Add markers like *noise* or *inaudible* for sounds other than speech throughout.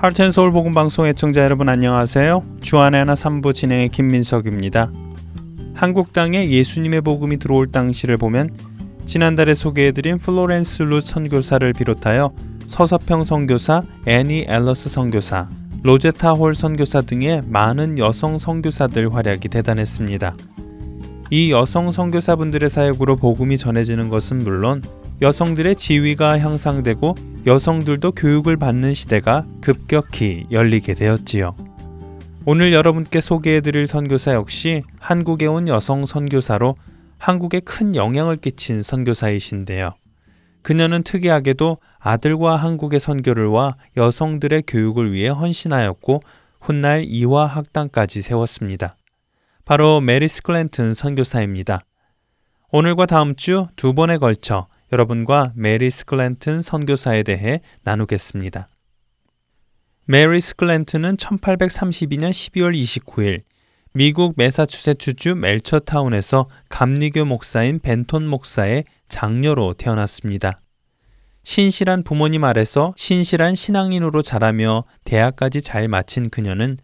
하트앤서울 복음 방송 애청자 여러분 안녕하세요. 주 안의 하나 3부 진행의 김민석입니다. 한국 땅에 예수님의 복음이 들어올 당시를 보면 지난달에 소개해드린 플로렌스 루트 선교사를 비롯하여 서서평 선교사, 애니 앨러스 선교사, 로제타 홀 선교사 등의 많은 여성 선교사들 활약이 대단했습니다. 이 여성 선교사분들의 사역으로 복음이 전해지는 것은 물론 여성들의 지위가 향상되고 여성들도 교육을 받는 시대가 급격히 열리게 되었지요. 오늘 여러분께 소개해드릴 선교사 역시 한국에 온 여성 선교사로 한국에 큰 영향을 끼친 선교사이신데요. 그녀는 특이하게도 아들과 한국에 선교를 와 여성들의 교육을 위해 헌신하였고 훗날 이화 학당까지 세웠습니다. 바로 메리 스크랜튼 선교사입니다. 오늘과 다음 주 두 번에 걸쳐 여러분과 메리 스크랜튼 선교사에 대해 나누겠습니다. 메리 스크랜튼은 1832년 12월 29일 미국 매사추세츠주 벨처타운에서 감리교 목사인 벤톤 목사의 장녀로 태어났습니다. 신실한 부모님 아래서 신실한 신앙인으로 자라며 대학까지 잘 마친 그녀는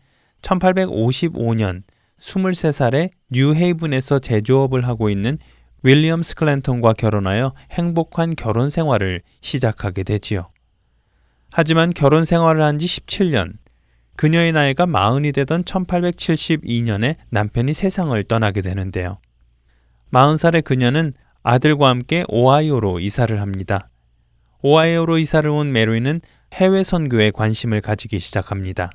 1855년 23살에 뉴헤이븐에서 제조업을 하고 있는 윌리엄 스클랜턴과 결혼하여 행복한 결혼 생활을 시작하게 되지요. 하지만 결혼 생활을 한 지 17년, 그녀의 나이가 마흔이 되던 1872년에 남편이 세상을 떠나게 되는데요. 40살의 그녀는 아들과 함께 오하이오로 이사를 합니다. 오하이오로 이사를 온 메리는 해외 선교에 관심을 가지기 시작합니다.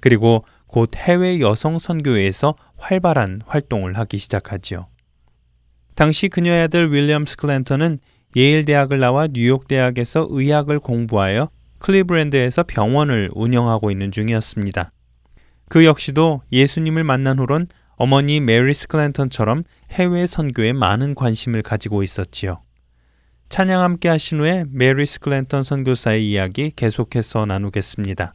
그리고 곧 해외 여성 선교회에서 활발한 활동을 하기 시작하지요. 당시 그녀의 아들 윌리엄 스크랜턴은 예일 대학을 나와 뉴욕 대학에서 의학을 공부하여 클리브랜드에서 병원을 운영하고 있는 중이었습니다. 그 역시도 예수님을 만난 후론 어머니 메리 스크랜턴처럼 해외 선교에 많은 관심을 가지고 있었지요. 찬양 함께 하신 후에 메리 스크랜턴 선교사의 이야기 계속해서 나누겠습니다.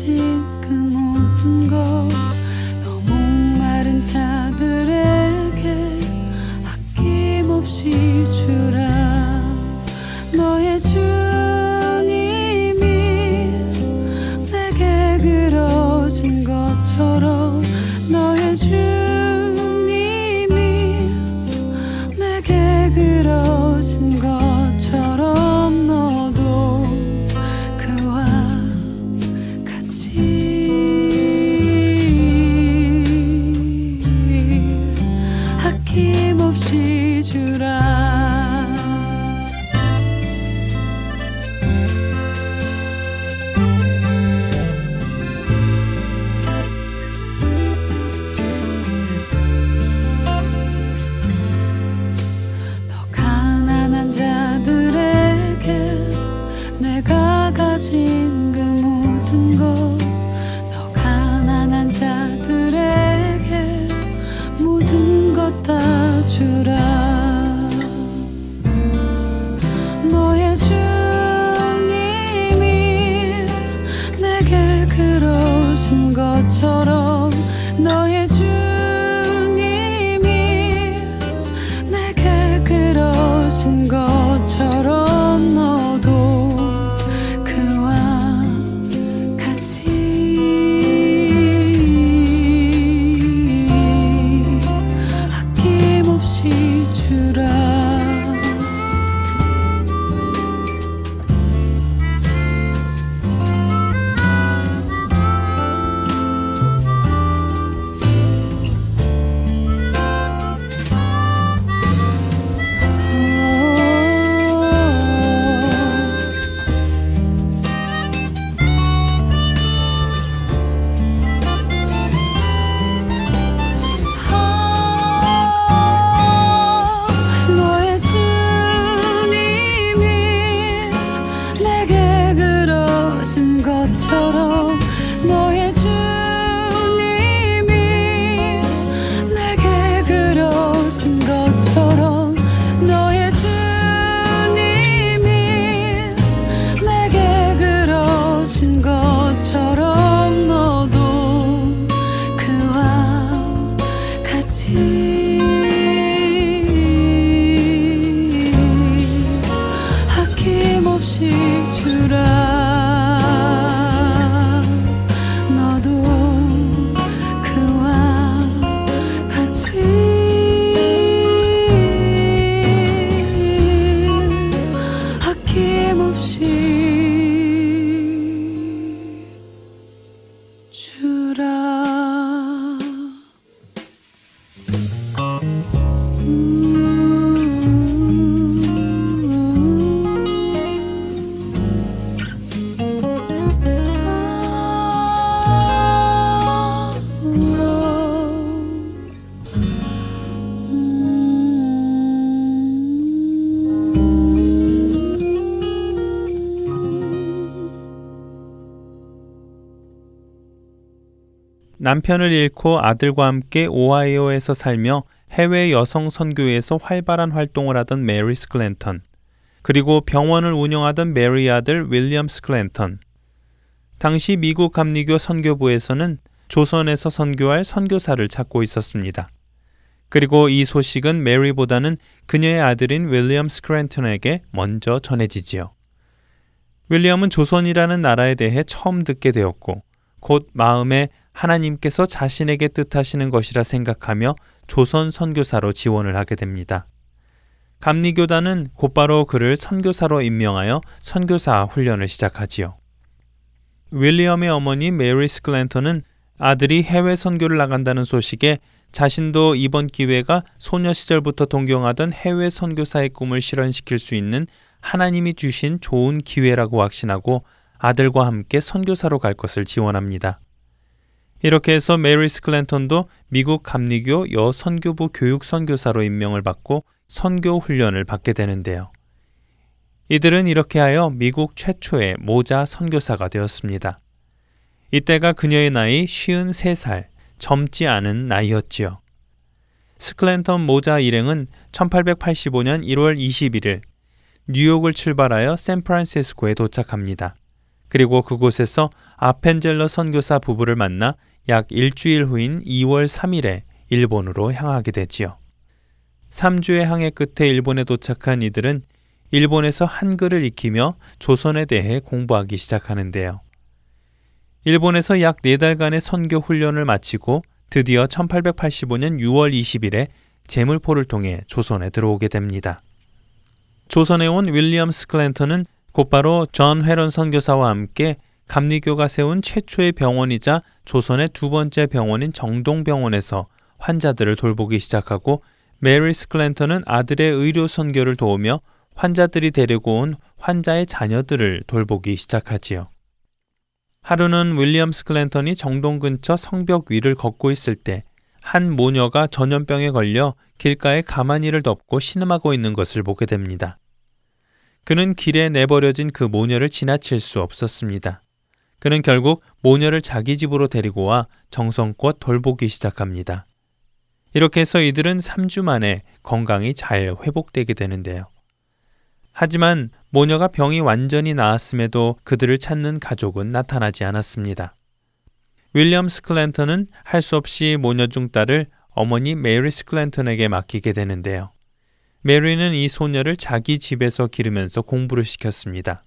city 남편을 잃고 아들과 함께 오하이오에서 살며 해외 여성 선교회에서 활발한 활동을 하던 메리 스크랜턴, 그리고 병원을 운영하던 메리 아들 윌리엄 스크랜턴. 당시 미국 감리교 선교부에서는 조선에서 선교할 선교사를 찾고 있었습니다. 그리고 이 소식은 메리보다는 그녀의 아들인 윌리엄 스크랜턴에게 먼저 전해지지요. 윌리엄은 조선이라는 나라에 대해 처음 듣게 되었고 곧 마음에 하나님께서 자신에게 뜻하시는 것이라 생각하며 조선 선교사로 지원을 하게 됩니다. 감리교단은 곧바로 그를 선교사로 임명하여 선교사 훈련을 시작하지요. 윌리엄의 어머니 메리 스클랜턴은 아들이 해외 선교를 나간다는 소식에 자신도 이번 기회가 소녀 시절부터 동경하던 해외 선교사의 꿈을 실현시킬 수 있는 하나님이 주신 좋은 기회라고 확신하고 아들과 함께 선교사로 갈 것을 지원합니다. 이렇게 해서 메리 스크랜턴도 미국 감리교 여 선교부 교육 선교사로 임명을 받고 선교 훈련을 받게 되는데요. 이들은 이렇게 하여 미국 최초의 모자 선교사가 되었습니다. 이때가 그녀의 나이 53살, 젊지 않은 나이였지요. 스크랜턴 모자 일행은 1885년 1월 21일 뉴욕을 출발하여 샌프란시스코에 도착합니다. 그리고 그곳에서 아펜젤러 선교사 부부를 만나 약 일주일 후인 2월 3일에 일본으로 향하게 되지요. 3주의 항해 끝에 일본에 도착한 이들은 일본에서 한글을 익히며 조선에 대해 공부하기 시작하는데요. 일본에서 약 4달간의 선교 훈련을 마치고 드디어 1885년 6월 20일에 제물포를 통해 조선에 들어오게 됩니다. 조선에 온 윌리엄 스크랜턴은 곧바로 존 헤론 선교사와 함께 감리교가 세운 최초의 병원이자 조선의 두 번째 병원인 정동병원에서 환자들을 돌보기 시작하고 메리 스크랜턴은 아들의 의료 선교를 도우며 환자들이 데리고 온 환자의 자녀들을 돌보기 시작하지요. 하루는 윌리엄 스크랜턴이 정동 근처 성벽 위를 걷고 있을 때 한 모녀가 전염병에 걸려 길가에 가만히를 덮고 신음하고 있는 것을 보게 됩니다. 그는 길에 내버려진 그 모녀를 지나칠 수 없었습니다. 그는 결국 모녀를 자기 집으로 데리고 와 정성껏 돌보기 시작합니다. 이렇게 해서 이들은 3주 만에 건강이 잘 회복되게 되는데요. 하지만 모녀가 병이 완전히 나았음에도 그들을 찾는 가족은 나타나지 않았습니다. 윌리엄 스클랜턴은 할 수 없이 모녀 중 딸을 어머니 메리 스클랜턴에게 맡기게 되는데요. 메리는 이 소녀를 자기 집에서 기르면서 공부를 시켰습니다.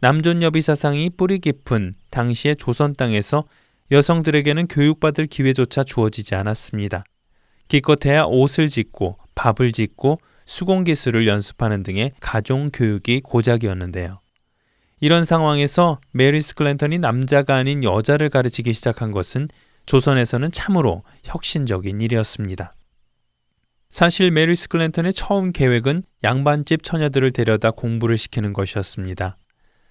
남존여비 사상이 뿌리 깊은 당시의 조선 땅에서 여성들에게는 교육받을 기회조차 주어지지 않았습니다. 기껏해야 옷을 짓고 밥을 짓고 수공 기술을 연습하는 등의 가정 교육이 고작이었는데요. 이런 상황에서 메리 스크랜턴이 남자가 아닌 여자를 가르치기 시작한 것은 조선에서는 참으로 혁신적인 일이었습니다. 사실 메리 스크랜턴의 처음 계획은 양반집 처녀들을 데려다 공부를 시키는 것이었습니다.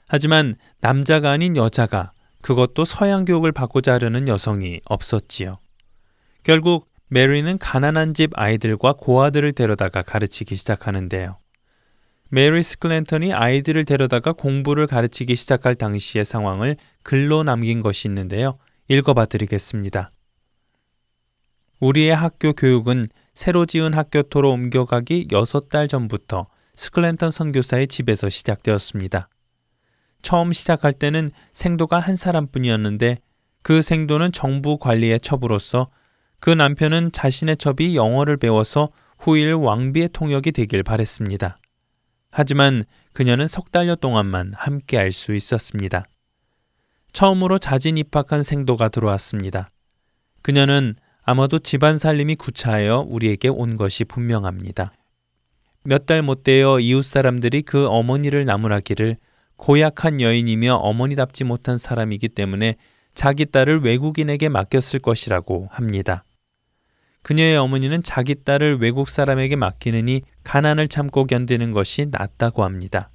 하지만 남자가 아닌 여자가 그것도 서양 교육을 받고자 하려는 여성이 없었지요. 결국 메리는 가난한 집 아이들과 고아들을 데려다가 가르치기 시작하는데요. 메리 스크랜턴이 아이들을 데려다가 공부를 가르치기 시작할 당시의 상황을 글로 남긴 것이 있는데요. 읽어봐 드리겠습니다. 우리의 학교 교육은 새로 지은 학교터로 옮겨가기 6달 전부터 스크랜턴 선교사의 집에서 시작되었습니다. 처음 시작할 때는 생도가 한 사람뿐이었는데 그 생도는 정부 관리의 첩으로서 그 남편은 자신의 첩이 영어를 배워서 후일 왕비의 통역이 되길 바랬습니다. 하지만 그녀는 석 달여 동안만 함께 할 수 있었습니다. 처음으로 자진 입학한 생도가 들어왔습니다. 그녀는 아마도 집안 살림이 구차하여 우리에게 온 것이 분명합니다. 몇 달 못 되어 이웃 사람들이 그 어머니를 나무라기를 고약한 여인이며 어머니답지 못한 사람이기 때문에 자기 딸을 외국인에게 맡겼을 것이라고 합니다. 그녀의 어머니는 자기 딸을 외국 사람에게 맡기느니 가난을 참고 견디는 것이 낫다고 합니다.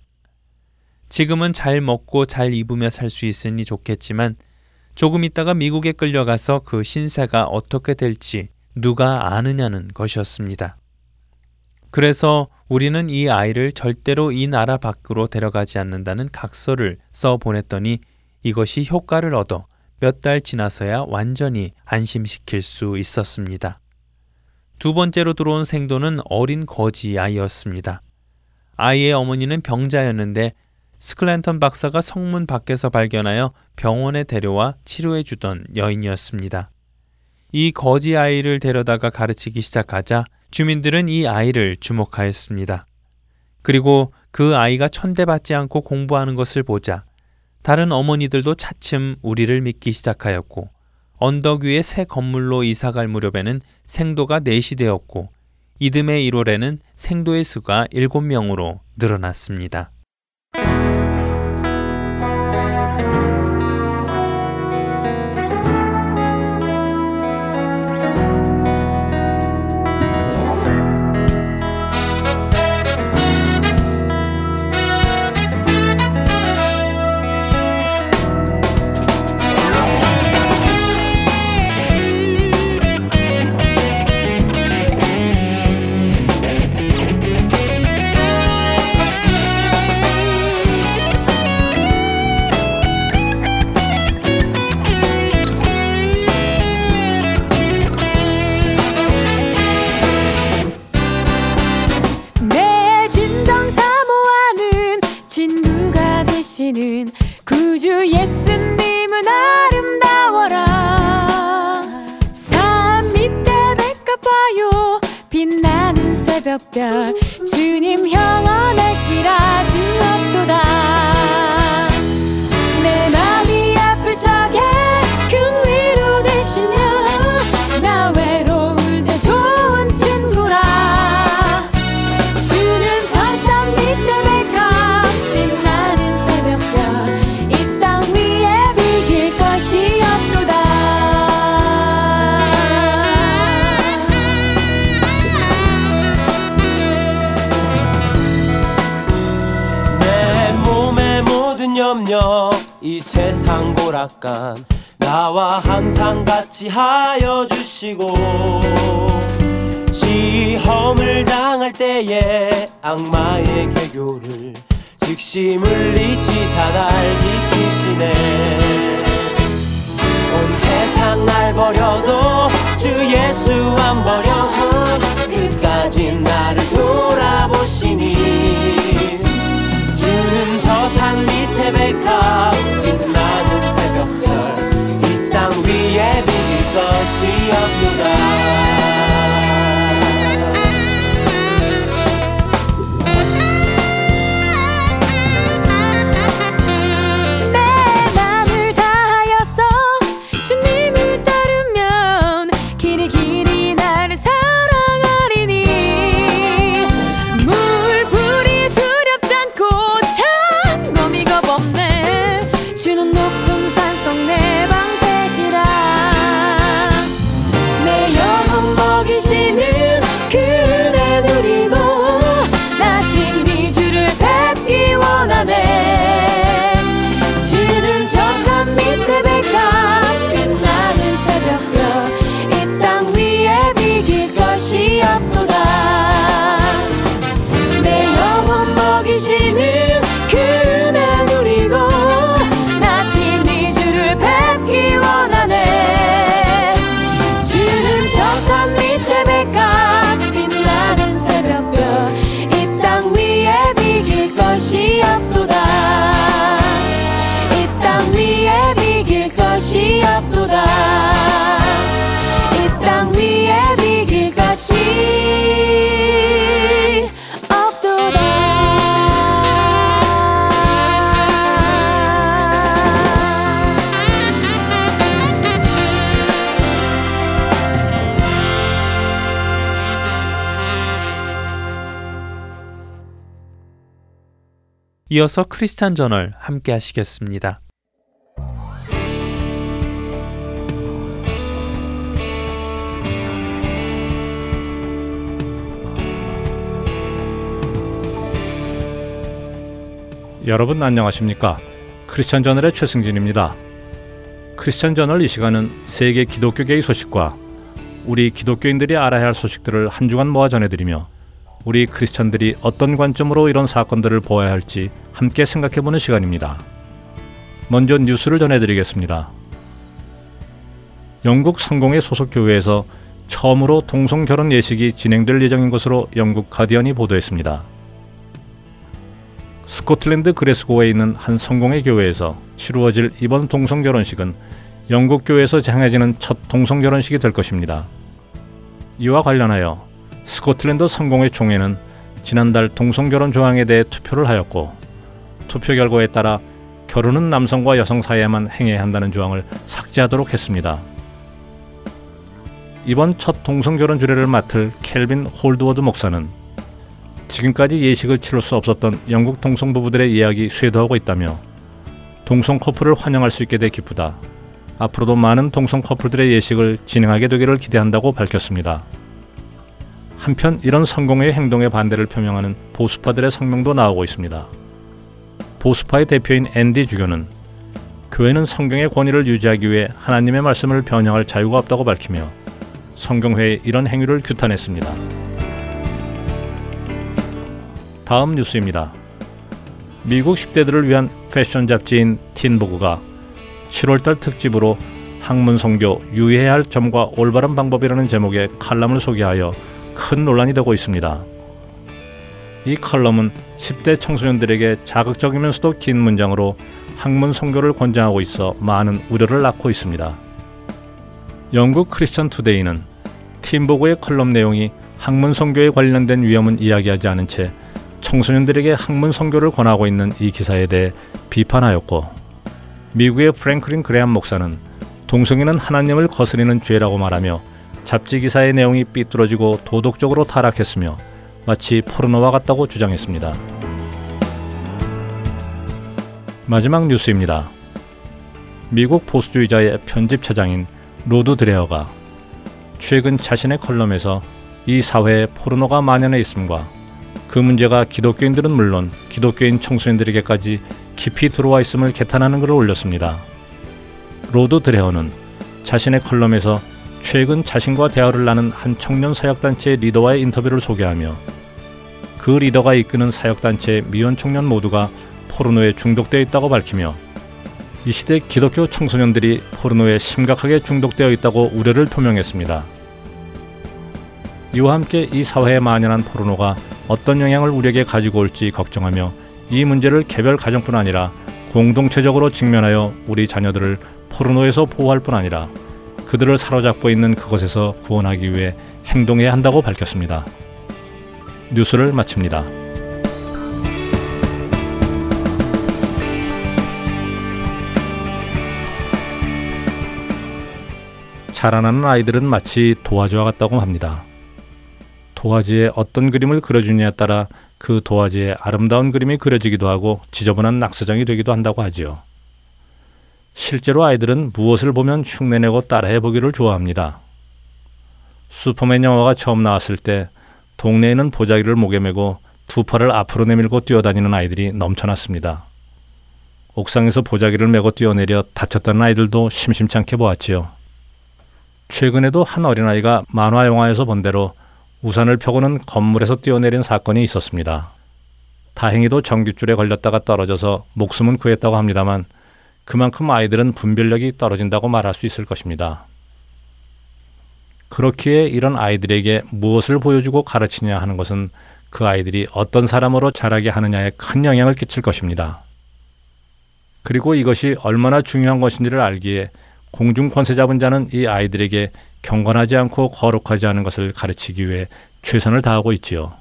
지금은 잘 먹고 잘 입으며 살 수 있으니 좋겠지만 조금 있다가 미국에 끌려가서 그 신세가 어떻게 될지 누가 아느냐는 것이었습니다. 그래서 우리는 이 아이를 절대로 이 나라 밖으로 데려가지 않는다는 각서를 써 보냈더니 이것이 효과를 얻어 몇 달 지나서야 완전히 안심시킬 수 있었습니다. 두 번째로 들어온 생도는 어린 거지 아이였습니다. 아이의 어머니는 병자였는데 스클랜턴 박사가 성문 밖에서 발견하여 병원에 데려와 치료해 주던 여인이었습니다. 이 거지 아이를 데려다가 가르치기 시작하자 주민들은 이 아이를 주목하였습니다. 그리고 그 아이가 천대받지 않고 공부하는 것을 보자 다른 어머니들도 차츰 우리를 믿기 시작하였고 언덕 위의 새 건물로 이사갈 무렵에는 생도가 넷이 되었고 이듬해 1월에는 생도의 수가 7명으로 늘어났습니다. 악마의 개교를 즉시 물리치 사 날 지키시네. 온 세상 날 버려도 주 예수 안 버려 끝까지 나를 돌아보시니. 주는 저 산 밑에 백합 빛나는 새벽별. 이 땅 위에 비길 것이 없구나 이어서 크리스찬 저널 함께 하시겠습니다. 여러분 안녕하십니까? 크리스천 저널의 최승진입니다. 크리스천 저널 이 시간은 세계 기독교계의 소식과 우리 기독교인들이 알아야 할 소식들을 한 주간 모아 전해드리며 우리 크리스천들이 어떤 관점으로 이런 사건들을 보아야 할지 함께 생각해보는 시간입니다. 먼저 뉴스를 전해드리겠습니다. 영국 성공의 소속 교회에서 처음으로 동성 결혼 예식이 진행될 예정인 것으로 영국 가디언이 보도했습니다. 스코틀랜드 그레스고에 있는 한 성공의 교회에서 치루어질 이번 동성 결혼식은 영국 교회에서 장해지는 첫 동성 결혼식이 될 것입니다. 이와 관련하여 스코틀랜드 성공회 총회는 지난달 동성 결혼 조항에 대해 투표를 하였고 투표 결과에 따라 결혼은 남성과 여성 사이에만 행해야 한다는 조항을 삭제하도록 했습니다. 이번 첫 동성 결혼 주례를 맡을 켈빈 홀즈워스 목사는 지금까지 예식을 치를 수 없었던 영국 동성 부부들의 이야기 쇄도하고 있다며 동성 커플을 환영할 수 있게 돼 기쁘다. 앞으로도 많은 동성 커플들의 예식을 진행하게 되기를 기대한다고 밝혔습니다. 한편 이런 성공의 행동에 반대를 표명하는 보수파들의 성명도 나오고 있습니다. 보수파의 대표인 앤디 주교는 교회는 성경의 권위를 유지하기 위해 하나님의 말씀을 변형할 자유가 없다고 밝히며 성경회의 이런 행위를 규탄했습니다. 다음 뉴스입니다. 미국 10대들을 위한 패션 잡지인 틴보그가 7월달 특집으로 학문 성교 유의해야 할 점과 올바른 방법이라는 제목의 칼럼을 소개하여 큰 논란이 되고 있습니다. 이 칼럼은 10대 청소년들에게 자극적이면서도 긴 문장으로 학문 성교를 권장하고 있어 많은 우려를 낳고 있습니다. 영국 크리스천 투데이는 팀보고의 칼럼 내용이 학문 성교에 관련된 위험은 이야기하지 않은 채 청소년들에게 항문 성교를 권하고 있는 이 기사에 대해 비판하였고 미국의 프랭클린 그레함 목사는 동성애는 하나님을 거스리는 죄라고 말하며 잡지 기사의 내용이 삐뚤어지고 도덕적으로 타락했으며 마치 포르노와 같다고 주장했습니다. 마지막 뉴스입니다. 미국 보수주의자의 편집 차장인 로드 드레어가 최근 자신의 컬럼에서 이 사회에 포르노가 만연해 있음과 그 문제가 기독교인들은 물론 기독교인 청소년들에게까지 깊이 들어와 있음을 개탄하는 글을 올렸습니다. 로드 드레어는 자신의 컬럼에서 최근 자신과 대화를 나눈 한 청년 사역단체 리더와의 인터뷰를 소개하며 그 리더가 이끄는 사역단체 미혼 청년 모두가 포르노에 중독되어 있다고 밝히며 이 시대 기독교 청소년들이 포르노에 심각하게 중독되어 있다고 우려를 표명했습니다. 이와 함께 이 사회에 만연한 포르노가 어떤 영향을 우리에게 가지고 올지 걱정하며 이 문제를 개별 가정뿐 아니라 공동체적으로 직면하여 우리 자녀들을 포르노에서 보호할 뿐 아니라 그들을 사로잡고 있는 그것에서 구원하기 위해 행동해야 한다고 밝혔습니다. 뉴스를 마칩니다. 자라나는 아이들은 마치 도화지와 같다고 합니다. 도화지에 어떤 그림을 그려주냐에 따라 그 도화지에 아름다운 그림이 그려지기도 하고 지저분한 낙서장이 되기도 한다고 하지요. 실제로 아이들은 무엇을 보면 흉내내고 따라해 보기를 좋아합니다. 슈퍼맨 영화가 처음 나왔을 때 동네에 는 보자기를 목에 메고 두 팔을 앞으로 내밀고 뛰어다니는 아이들이 넘쳐났습니다. 옥상에서 보자기를 메고 뛰어내려 다쳤다는 아이들도 심심찮게 보았지요. 최근에도 한 어린아이가 만화 영화에서 본 대로 우산을 펴고는 건물에서 뛰어내린 사건이 있었습니다. 다행히도 전깃줄에 걸렸다가 떨어져서 목숨은 구했다고 합니다만 그만큼 아이들은 분별력이 떨어진다고 말할 수 있을 것입니다. 그렇기에 이런 아이들에게 무엇을 보여주고 가르치냐 하는 것은 그 아이들이 어떤 사람으로 자라게 하느냐에 큰 영향을 끼칠 것입니다. 그리고 이것이 얼마나 중요한 것인지를 알기에 공중 권세 잡은 자는 이 아이들에게 경건하지 않고 거룩하지 않은 것을 가르치기 위해 최선을 다하고 있지요.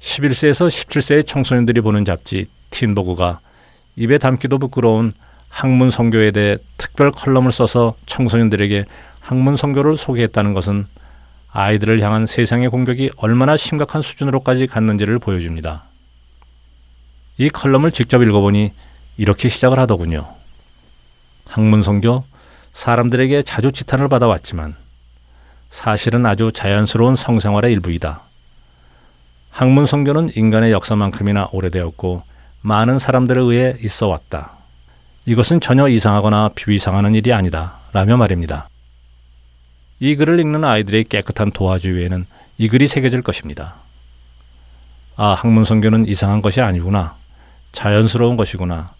11세에서 17세의 청소년들이 보는 잡지 틴보그가 입에 담기도 부끄러운 학문 성교에 대해 특별 컬럼을 써서 청소년들에게 학문 성교를 소개했다는 것은 아이들을 향한 세상의 공격이 얼마나 심각한 수준으로까지 갔는지를 보여줍니다. 이 컬럼을 직접 읽어보니 이렇게 시작을 하더군요. 학문 성교 사람들에게 자주 지탄을 받아왔지만 사실은 아주 자연스러운 성생활의 일부이다. 학문 성교는 인간의 역사만큼이나 오래되었고 많은 사람들에 의해 있어 왔다. 이것은 전혀 이상하거나 비위상하는 일이 아니다. 라며 말입니다. 이 글을 읽는 아이들의 깨끗한 도화주위에는 이 글이 새겨질 것입니다. 아, 학문 성교는 이상한 것이 아니구나. 자연스러운 것이구나.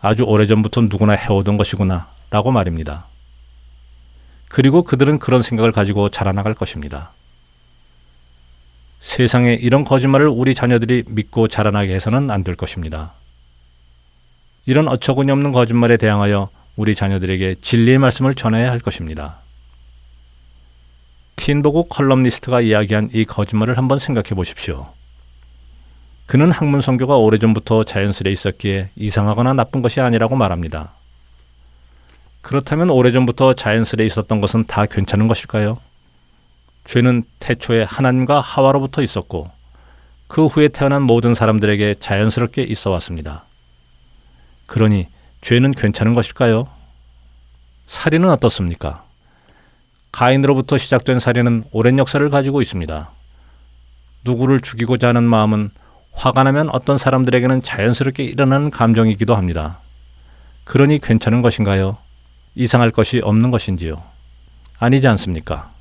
아주 오래전부터 누구나 해오던 것이구나. 라고 말입니다. 그리고 그들은 그런 생각을 가지고 자라나갈 것입니다. 세상에 이런 거짓말을 우리 자녀들이 믿고 자라나게 해서는 안 될 것입니다. 이런 어처구니 없는 거짓말에 대항하여 우리 자녀들에게 진리의 말씀을 전해야 할 것입니다. Teen Vogue 컬럼니스트가 이야기한 이 거짓말을 한번 생각해 보십시오. 그는 항문 성교가 오래전부터 자연스레 있었기에 이상하거나 나쁜 것이 아니라고 말합니다. 그렇다면 오래전부터 자연스레 있었던 것은 다 괜찮은 것일까요? 죄는 태초에 하나님과 하와로부터 있었고 그 후에 태어난 모든 사람들에게 자연스럽게 있어 왔습니다. 그러니 죄는 괜찮은 것일까요? 살인은 어떻습니까? 가인으로부터 시작된 살인은 오랜 역사를 가지고 있습니다. 누구를 죽이고자 하는 마음은 화가 나면 어떤 사람들에게는 자연스럽게 일어나는 감정이기도 합니다. 그러니 괜찮은 것인가요? 이상할 것이 없는 것인지요? 아니지 않습니까?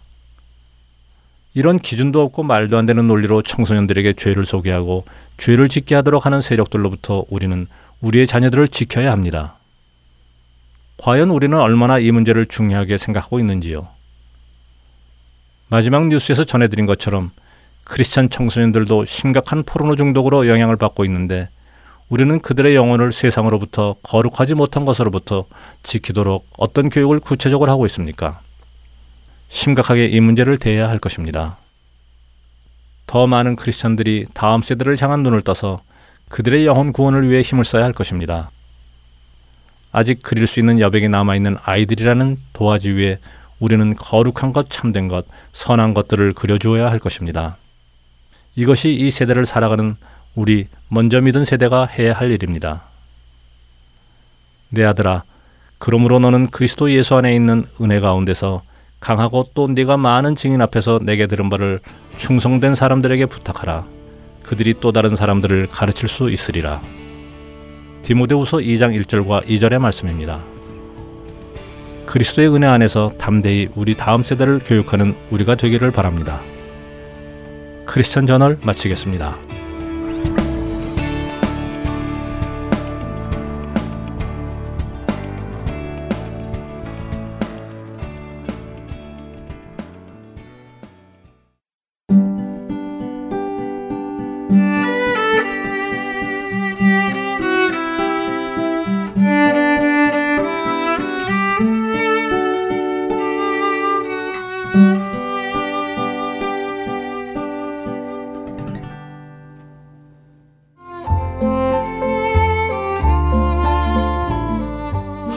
이런 기준도 없고 말도 안 되는 논리로 청소년들에게 죄를 소개하고 죄를 짓게 하도록 하는 세력들로부터 우리는 우리의 자녀들을 지켜야 합니다. 과연 우리는 얼마나 이 문제를 중요하게 생각하고 있는지요? 마지막 뉴스에서 전해드린 것처럼 크리스찬 청소년들도 심각한 포르노 중독으로 영향을 받고 있는데 우리는 그들의 영혼을 세상으로부터 거룩하지 못한 것으로부터 지키도록 어떤 교육을 구체적으로 하고 있습니까? 심각하게 이 문제를 대해야 할 것입니다. 더 많은 크리스천들이 다음 세대를 향한 눈을 떠서 그들의 영혼 구원을 위해 힘을 써야 할 것입니다. 아직 그릴 수 있는 여백이 남아있는 아이들이라는 도화지 위에 우리는 거룩한 것, 참된 것, 선한 것들을 그려주어야 할 것입니다. 이것이 이 세대를 살아가는 우리 먼저 믿은 세대가 해야 할 일입니다. 내 아들아, 그러므로 너는 그리스도 예수 안에 있는 은혜 가운데서 강하고 또 네가 많은 증인 앞에서 내게 들은 바를 충성된 사람들에게 부탁하라. 그들이 또 다른 사람들을 가르칠 수 있으리라. 디모데후서 2장 1절과 2절의 말씀입니다. 그리스도의 은혜 안에서 담대히 우리 다음 세대를 교육하는 우리가 되기를 바랍니다. 크리스천 저널 마치겠습니다.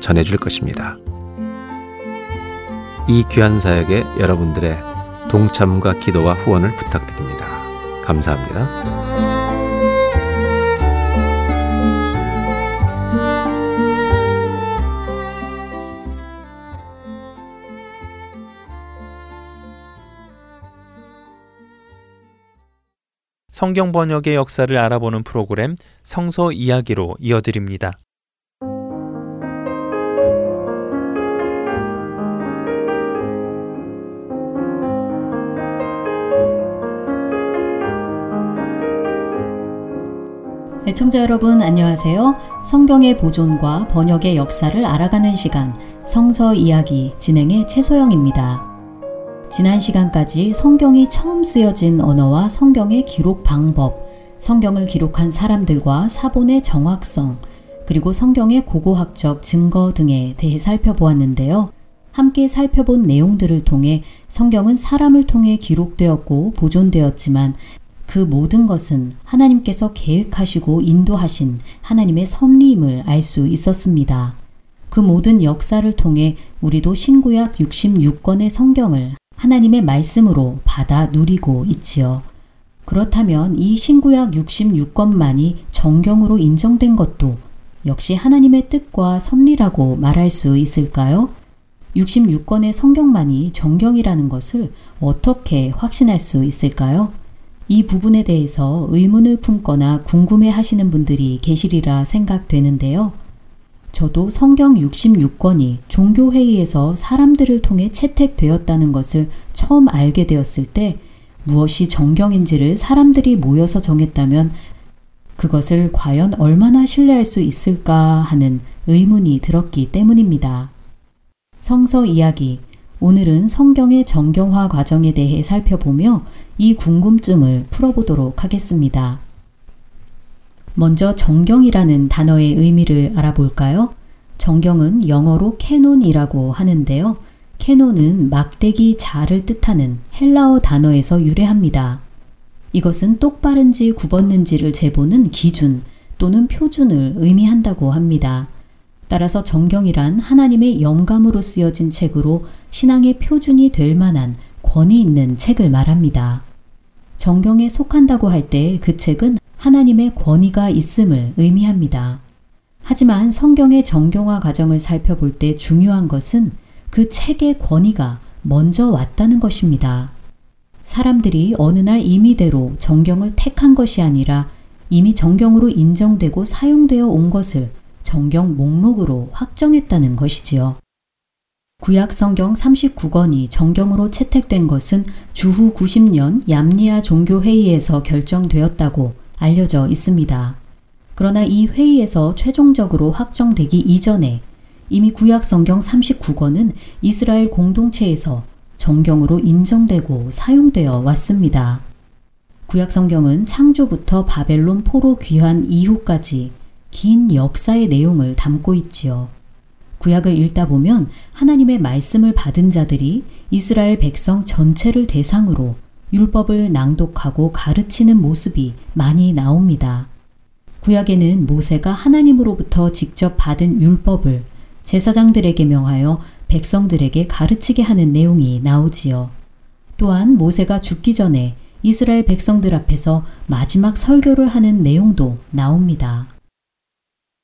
전해줄 것입니다. 이 귀한 사역에 여러분들의 동참과 기도와 후원을 부탁드립니다. 감사합니다. 성경 번역의 역사를 알아보는 프로그램 성서 이야기로 이어드립니다. 애청자 여러분 안녕하세요. 성경의 보존과 번역의 역사를 알아가는 시간 성서 이야기 진행의 최소영입니다. 지난 시간까지 성경이 처음 쓰여진 언어와 성경의 기록 방법, 성경을 기록한 사람들과 사본의 정확성, 그리고 성경의 고고학적 증거 등에 대해 살펴보았는데요. 함께 살펴본 내용들을 통해 성경은 사람을 통해 기록되었고 보존되었지만 그 모든 것은 하나님께서 계획하시고 인도하신 하나님의 섭리임을 알 수 있었습니다. 그 모든 역사를 통해 우리도 신구약 66권의 성경을 하나님의 말씀으로 받아 누리고 있지요. 그렇다면 이 신구약 66권만이 정경으로 인정된 것도 역시 하나님의 뜻과 섭리라고 말할 수 있을까요? 66권의 성경만이 정경이라는 것을 어떻게 확신할 수 있을까요? 이 부분에 대해서 의문을 품거나 궁금해 하시는 분들이 계시리라 생각되는데요. 저도 성경 66권이 종교회의에서 사람들을 통해 채택되었다는 것을 처음 알게 되었을 때 무엇이 정경인지를 사람들이 모여서 정했다면 그것을 과연 얼마나 신뢰할 수 있을까 하는 의문이 들었기 때문입니다. 성서 이야기. 오늘은 성경의 정경화 과정에 대해 살펴보며 이 궁금증을 풀어보도록 하겠습니다. 먼저 정경이라는 단어의 의미를 알아볼까요? 정경은 영어로 canon이라고 하는데요. canon은 막대기 자를 뜻하는 헬라어 단어에서 유래합니다. 이것은 똑바른지 굽었는지를 재보는 기준 또는 표준을 의미한다고 합니다. 따라서 정경이란 하나님의 영감으로 쓰여진 책으로 신앙의 표준이 될 만한 권위 있는 책을 말합니다. 정경에 속한다고 할 때 그 책은 하나님의 권위가 있음을 의미합니다. 하지만 성경의 정경화 과정을 살펴볼 때 중요한 것은 그 책의 권위가 먼저 왔다는 것입니다. 사람들이 어느 날 임의대로 정경을 택한 것이 아니라 이미 정경으로 인정되고 사용되어 온 것을 정경 목록으로 확정했다는 것이지요. 구약 성경 39권이 정경으로 채택된 것은 주후 90년 얌리아 종교회의에서 결정되었다고 알려져 있습니다. 그러나 이 회의에서 최종적으로 확정되기 이전에 이미 구약 성경 39권은 이스라엘 공동체에서 정경으로 인정되고 사용되어 왔습니다. 구약 성경은 창조부터 바벨론 포로 귀환 이후까지 긴 역사의 내용을 담고 있지요. 구약을 읽다 보면 하나님의 말씀을 받은 자들이 이스라엘 백성 전체를 대상으로 율법을 낭독하고 가르치는 모습이 많이 나옵니다. 구약에는 모세가 하나님으로부터 직접 받은 율법을 제사장들에게 명하여 백성들에게 가르치게 하는 내용이 나오지요. 또한 모세가 죽기 전에 이스라엘 백성들 앞에서 마지막 설교를 하는 내용도 나옵니다.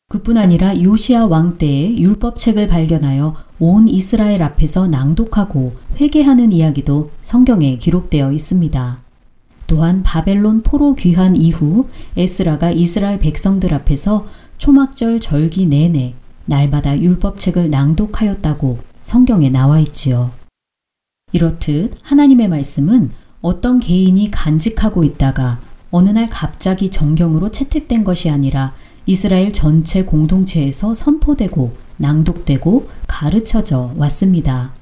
그뿐 아니라 요시아 왕 때의 율법책을 발견하여 온 이스라엘 앞에서 낭독하고 회개하는 이야기도 성경에 기록되어 있습니다. 또한 바벨론 포로 귀환 이후 에스라가 이스라엘 백성들 앞에서 초막절 절기 내내 날마다 율법책을 낭독하였다고 성경에 나와 있지요. 이렇듯 하나님의 말씀은 어떤 개인이 간직하고 있다가 어느 날 갑자기 정경으로 채택된 것이 아니라 이스라엘 전체 공동체에서 선포되고 낭독되고 가르쳐져 왔습니다.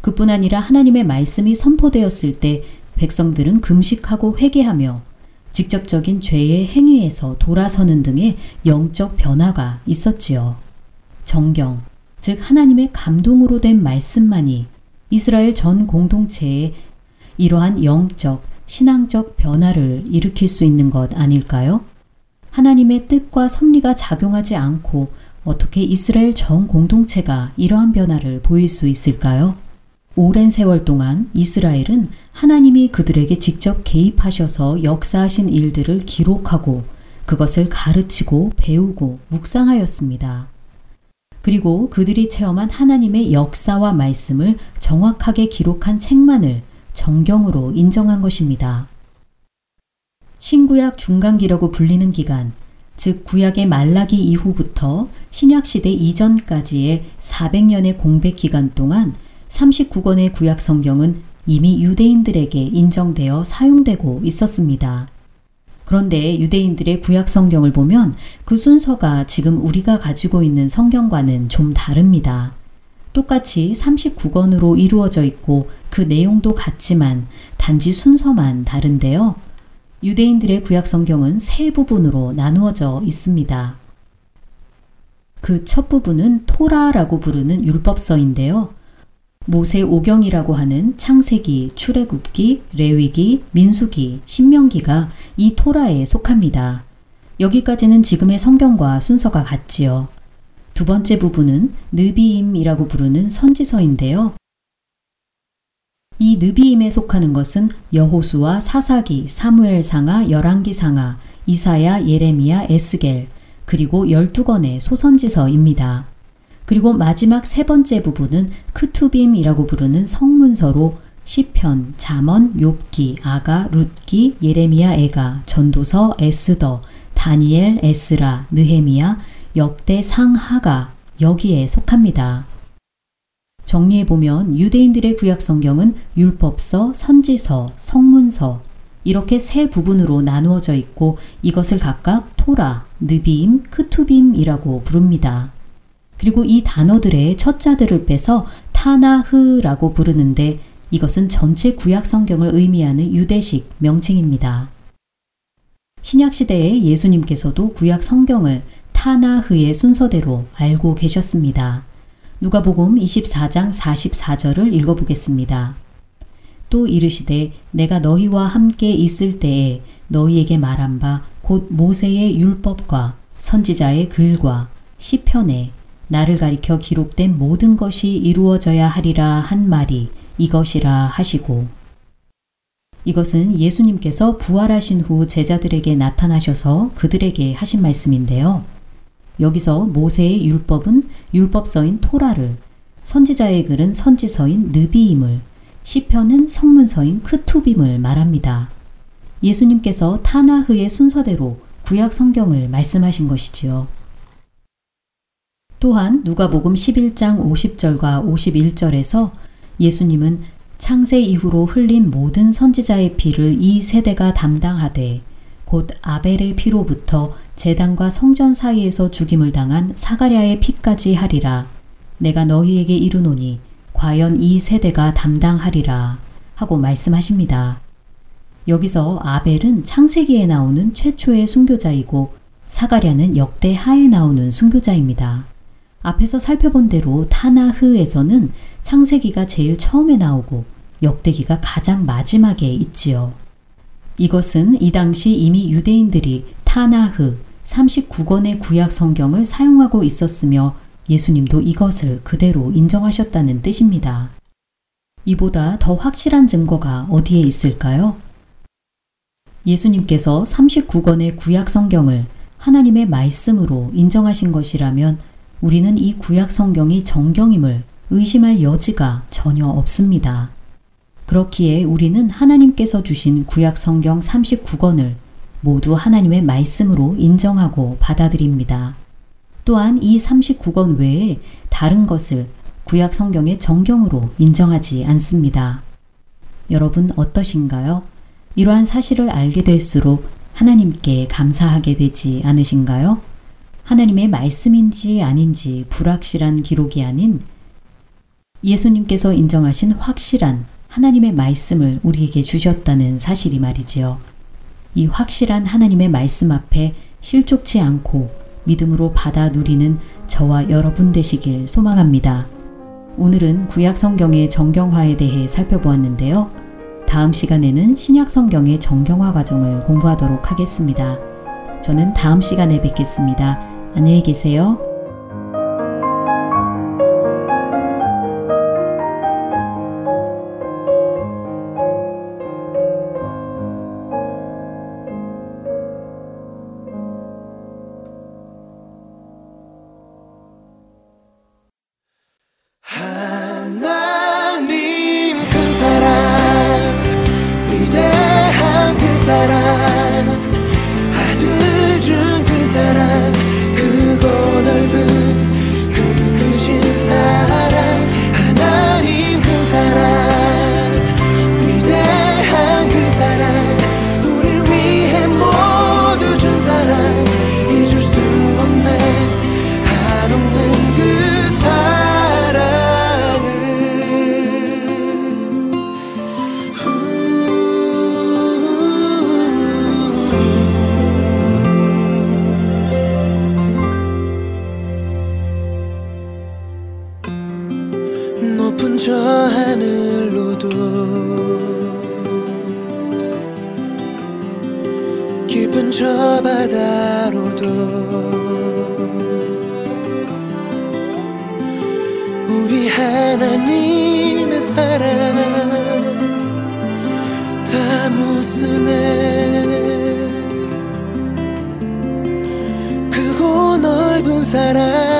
그뿐 아니라 하나님의 말씀이 선포되었을 때 백성들은 금식하고 회개하며 직접적인 죄의 행위에서 돌아서는 등의 영적 변화가 있었지요. 정경, 즉 하나님의 감동으로 된 말씀만이 이스라엘 전 공동체에 이러한 영적, 신앙적 변화를 일으킬 수 있는 것 아닐까요? 하나님의 뜻과 섭리가 작용하지 않고 어떻게 이스라엘 전 공동체가 이러한 변화를 보일 수 있을까요? 오랜 세월 동안 이스라엘은 하나님이 그들에게 직접 개입하셔서 역사하신 일들을 기록하고 그것을 가르치고 배우고 묵상하였습니다. 그리고 그들이 체험한 하나님의 역사와 말씀을 정확하게 기록한 책만을 정경으로 인정한 것입니다. 신구약 중간기라고 불리는 기간, 즉 구약의 말라기 이후부터 신약 시대 이전까지의 400년의 공백 기간 동안 39권의 구약 성경은 이미 유대인들에게 인정되어 사용되고 있었습니다. 그런데 유대인들의 구약 성경을 보면 그 순서가 지금 우리가 가지고 있는 성경과는 좀 다릅니다. 똑같이 39권으로 이루어져 있고 그 내용도 같지만 단지 순서만 다른데요. 유대인들의 구약 성경은 세 부분으로 나누어져 있습니다. 그 첫 부분은 토라라고 부르는 율법서인데요. 모세 오경이라고 하는 창세기, 출애굽기, 레위기, 민수기, 신명기가 이 토라에 속합니다. 여기까지는 지금의 성경과 순서가 같지요. 두 번째 부분은 느비임이라고 부르는 선지서인데요. 이 느비임에 속하는 것은 여호수와 사사기, 사무엘상하, 열왕기상하, 이사야, 예레미야, 에스겔, 그리고 12권의 소선지서입니다. 그리고 마지막 세 번째 부분은 크투빔이라고 부르는 성문서로 시편, 잠언, 욥기, 아가, 룻기, 예레미야, 에가, 전도서, 에스더, 다니엘, 에스라, 느헤미야, 역대, 상하가 여기에 속합니다. 정리해 보면 유대인들의 구약 성경은 율법서, 선지서, 성문서 이렇게 세 부분으로 나누어져 있고 이것을 각각 토라, 느빔, 크투빔이라고 부릅니다. 그리고 이 단어들의 첫 자들을 빼서 타나흐라고 부르는데 이것은 전체 구약 성경을 의미하는 유대식 명칭입니다. 신약 시대에 예수님께서도 구약 성경을 타나흐의 순서대로 알고 계셨습니다. 누가복음 24장 44절을 읽어보겠습니다. 또 이르시되 내가 너희와 함께 있을 때에 너희에게 말한 바 곧 모세의 율법과 선지자의 글과 시편에 나를 가리켜 기록된 모든 것이 이루어져야 하리라 한 말이 이것이라 하시고 이것은 예수님께서 부활하신 후 제자들에게 나타나셔서 그들에게 하신 말씀인데요. 여기서 모세의 율법은 율법서인 토라를, 선지자의 글은 선지서인 느비임을, 시편은 성문서인 크투빔을 말합니다. 예수님께서 타나흐의 순서대로 구약 성경을 말씀하신 것이지요. 또한 누가복음 11장 50절과 51절에서 예수님은 창세 이후로 흘린 모든 선지자의 피를 이 세대가 담당하되 곧 아벨의 피로부터 제단과 성전 사이에서 죽임을 당한 사가랴의 피까지 하리라. 내가 너희에게 이르노니 과연 이 세대가 담당하리라 하고 말씀하십니다. 여기서 아벨은 창세기에 나오는 최초의 순교자이고 사가랴는 역대 하에 나오는 순교자입니다. 앞에서 살펴본 대로 타나흐에서는 창세기가 제일 처음에 나오고 역대기가 가장 마지막에 있지요. 이것은 이 당시 이미 유대인들이 타나흐 39권의 구약 성경을 사용하고 있었으며 예수님도 이것을 그대로 인정하셨다는 뜻입니다. 이보다 더 확실한 증거가 어디에 있을까요? 예수님께서 39권의 구약 성경을 하나님의 말씀으로 인정하신 것이라면 우리는 이 구약 성경이 정경임을 의심할 여지가 전혀 없습니다. 그렇기에 우리는 하나님께서 주신 구약 성경 39권을 모두 하나님의 말씀으로 인정하고 받아들입니다. 또한 이 39권 외에 다른 것을 구약 성경의 정경으로 인정하지 않습니다. 여러분 어떠신가요? 이러한 사실을 알게 될수록 하나님께 감사하게 되지 않으신가요? 하나님의 말씀인지 아닌지 불확실한 기록이 아닌 예수님께서 인정하신 확실한 하나님의 말씀을 우리에게 주셨다는 사실이 말이지요. 이 확실한 하나님의 말씀 앞에 실족치 않고 믿음으로 받아 누리는 저와 여러분 되시길 소망합니다. 오늘은 구약 성경의 정경화에 대해 살펴보았는데요. 다음 시간에는 신약 성경의 정경화 과정을 공부하도록 하겠습니다. 저는 다음 시간에 뵙겠습니다. 안녕히 계세요. 높은 저 하늘로도 깊은 저 바다로도 우리 하나님의 사랑 다 무슨해? 크고 넓은 사랑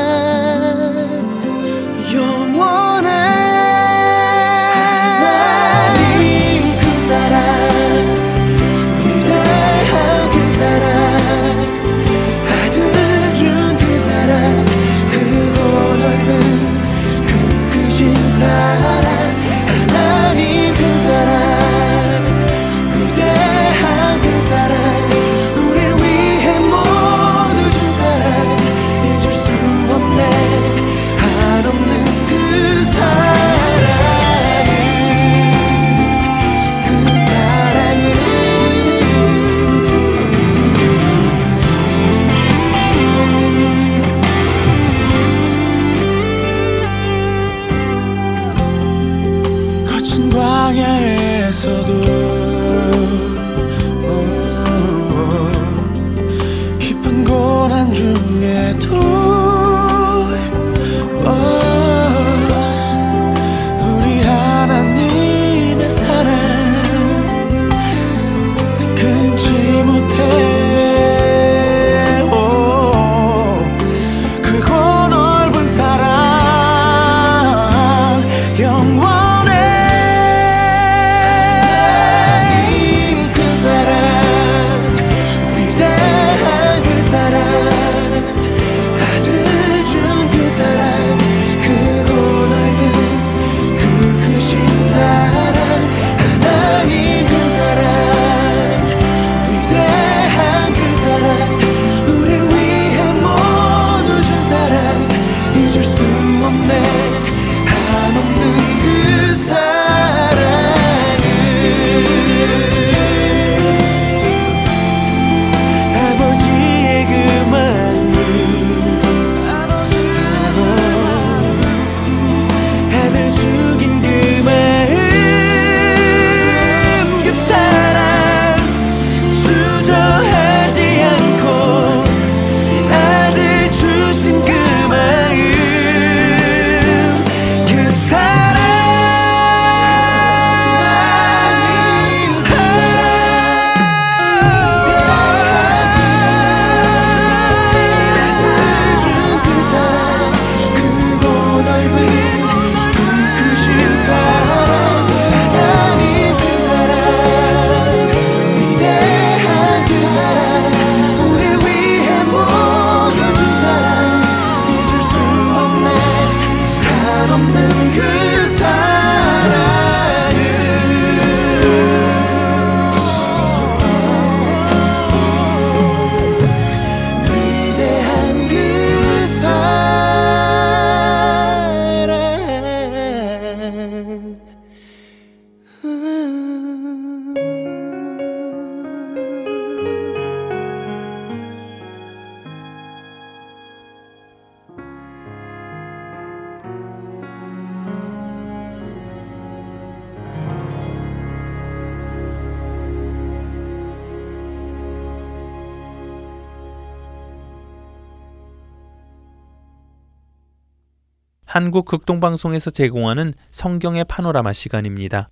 한국 극동방송에서 제공하는 성경의 파노라마 시간입니다.